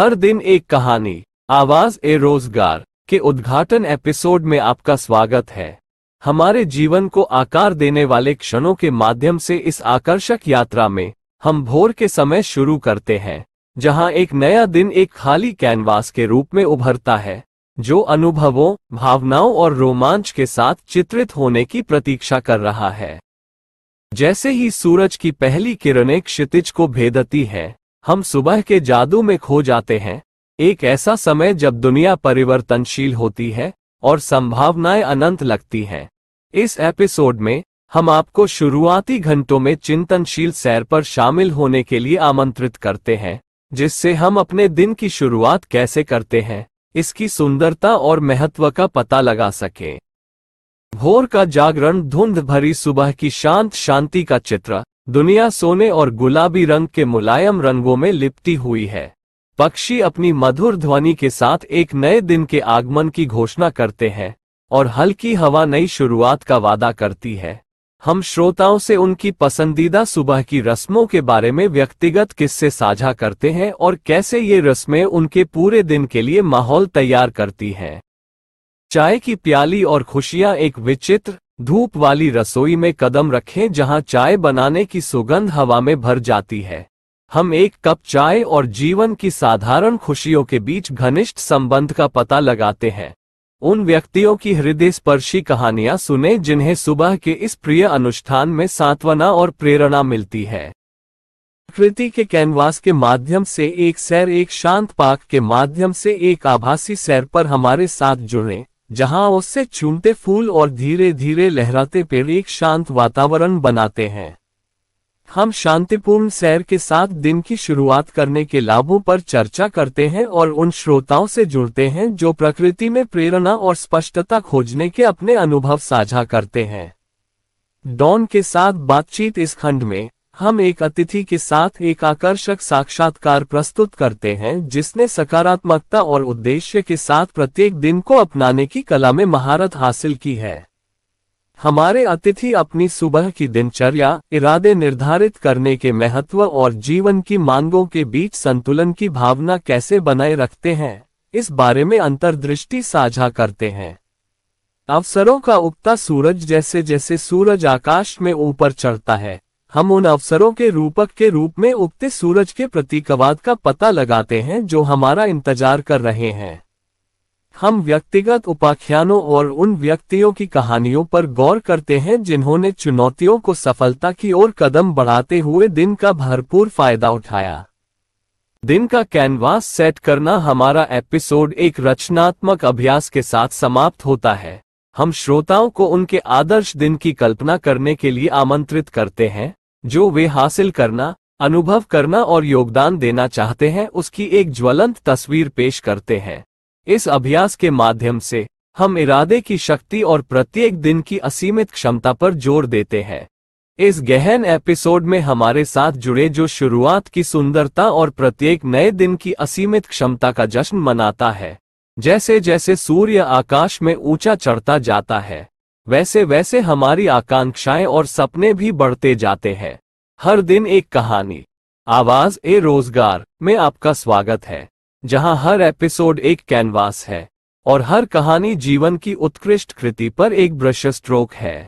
हर दिन एक कहानी, आवाज़ ए रोज़गार, के उद्घाटन एपिसोड में आपका स्वागत है। हमारे जीवन को आकार देने वाले क्षणों के माध्यम से इस आकर्षक यात्रा में, हम भोर के समय शुरू करते हैं, जहाँ एक नया दिन एक खाली कैनवास के रूप में उभरता है, जो अनुभवों, भावनाओं और रोमांच के साथ चित्रित होने की प्रतीक्षा कर रहा है। जैसे ही सूरज की पहली किरणें क्षितिज को भेदती हैं हम सुबह के जादू में खो जाते हैं। एक ऐसा समय जब दुनिया परिवर्तनशील होती है और संभावनाएँ अनंत लगती हैं। इस एपिसोड में हम आपको शुरुआती घंटों में चिंतनशील सैर पर शामिल होने के लिए आमंत्रित करते हैं, जिससे हम अपने दिन की शुरुआत कैसे करते हैं, इसकी सुंदरता और महत्व का पता लगा सकें। भोर का जागरण धुंध भरी सुबह की शांत शांति का चित्र दुनिया सोने और गुलाबी रंग के मुलायम रंगों में लिपटी हुई है। पक्षी अपनी मधुर ध्वनि के साथ एक नए दिन के आगमन की घोषणा करते हैं, और हल्की हवा नई शुरुआत का वादा करती है। हम श्रोताओं से उनकी पसंदीदा सुबह की रस्मों के बारे में व्यक्तिगत किस्से साझा करते हैं और कैसे ये रस्में उनके पूरे दिन के लिए माहौल तैयार करती हैं। चाय की प्याली और खुशियाँ एक विचित्र धूप वाली रसोई में कदम रखें जहाँ चाय बनाने की सुगंध हवा में भर जाती है। हम एक कप चाय और जीवन की साधारण खुशियों के बीच घनिष्ठ संबंध का पता लगाते हैं। उन व्यक्तियों की हृदय स्पर्शी कहानियाँ सुने जिन्हें सुबह के इस प्रिय अनुष्ठान में सांत्वना और प्रेरणा मिलती है। प्रकृति के कैनवास के माध्यम से एक सैर एक शांत पाक के माध्यम से एक आभासी सैर पर हमारे साथ जुड़े। जहाँ उससे चूमते फूल और धीरे धीरे लहराते पेड़ एक शांत वातावरण बनाते हैं। हम शांतिपूर्ण सैर के साथ दिन की शुरुआत करने के लाभों पर चर्चा करते हैं और उन श्रोताओं से जुड़ते हैं जो प्रकृति में प्रेरणा और स्पष्टता खोजने के अपने अनुभव साझा करते हैं। डॉन के साथ बातचीत इस खंड में हम एक अतिथि के साथ एक आकर्षक साक्षात्कार प्रस्तुत करते हैं, जिसने सकारात्मकता और उद्देश्य के साथ प्रत्येक दिन को अपनाने की कला में महारत हासिल की है। हमारे अतिथि अपनी सुबह की दिनचर्या, इरादे निर्धारित करने के महत्व और जीवन की मांगों के बीच संतुलन की भावना कैसे बनाए रखते हैं, इस बारे में अंतर्दृष्टि साझा करते हैं। अवसरों का उगता सूरज जैसे जैसे सूरज आकाश में ऊपर चढ़ता है। हम उन अवसरों के रूपक के रूप में उगते सूरज के प्रतीकवाद का पता लगाते हैं जो हमारा इंतज़ार कर रहे हैं। हम व्यक्तिगत उपाख्यानों और उन व्यक्तियों की कहानियों पर गौर करते हैं जिन्होंने चुनौतियों को सफलता की ओर कदम बढ़ाते हुए दिन का भरपूर फ़ायदा उठाया। दिन का कैनवास सेट करना हमारा एपिसोड एक रचनात्मक अभ्यास के साथ समाप्त होता है। हम श्रोताओं को उनके आदर्श दिन की कल्पना करने के लिए आमंत्रित करते हैं। जो वे हासिल करना, अनुभव करना और योगदान देना चाहते हैं, उसकी एक ज्वलंत तस्वीर पेश करते हैं। इस अभ्यास के माध्यम से, हम इरादे की शक्ति और प्रत्येक दिन की असीमित क्षमता पर ज़ोर देते हैं। इस गहन एपिसोड में हमारे साथ जुड़े जो शुरुआत की सुंदरता और प्रत्येक नए दिन की असीमित क्षमता का जश्न मनाता है जैसे जैसे सूर्य आकाश में ऊँचा चढ़ता जाता है। वैसे वैसे हमारी आकांक्षाएँ और सपने भी बढ़ते जाते हैं। हर दिन एक कहानी। आवाज़ ए रोज़गार में आपका स्वागत है, जहाँ हर एपिसोड एक कैनवास है, और हर कहानी जीवन की उत्कृष्ट कृति पर एक ब्रश स्ट्रोक है।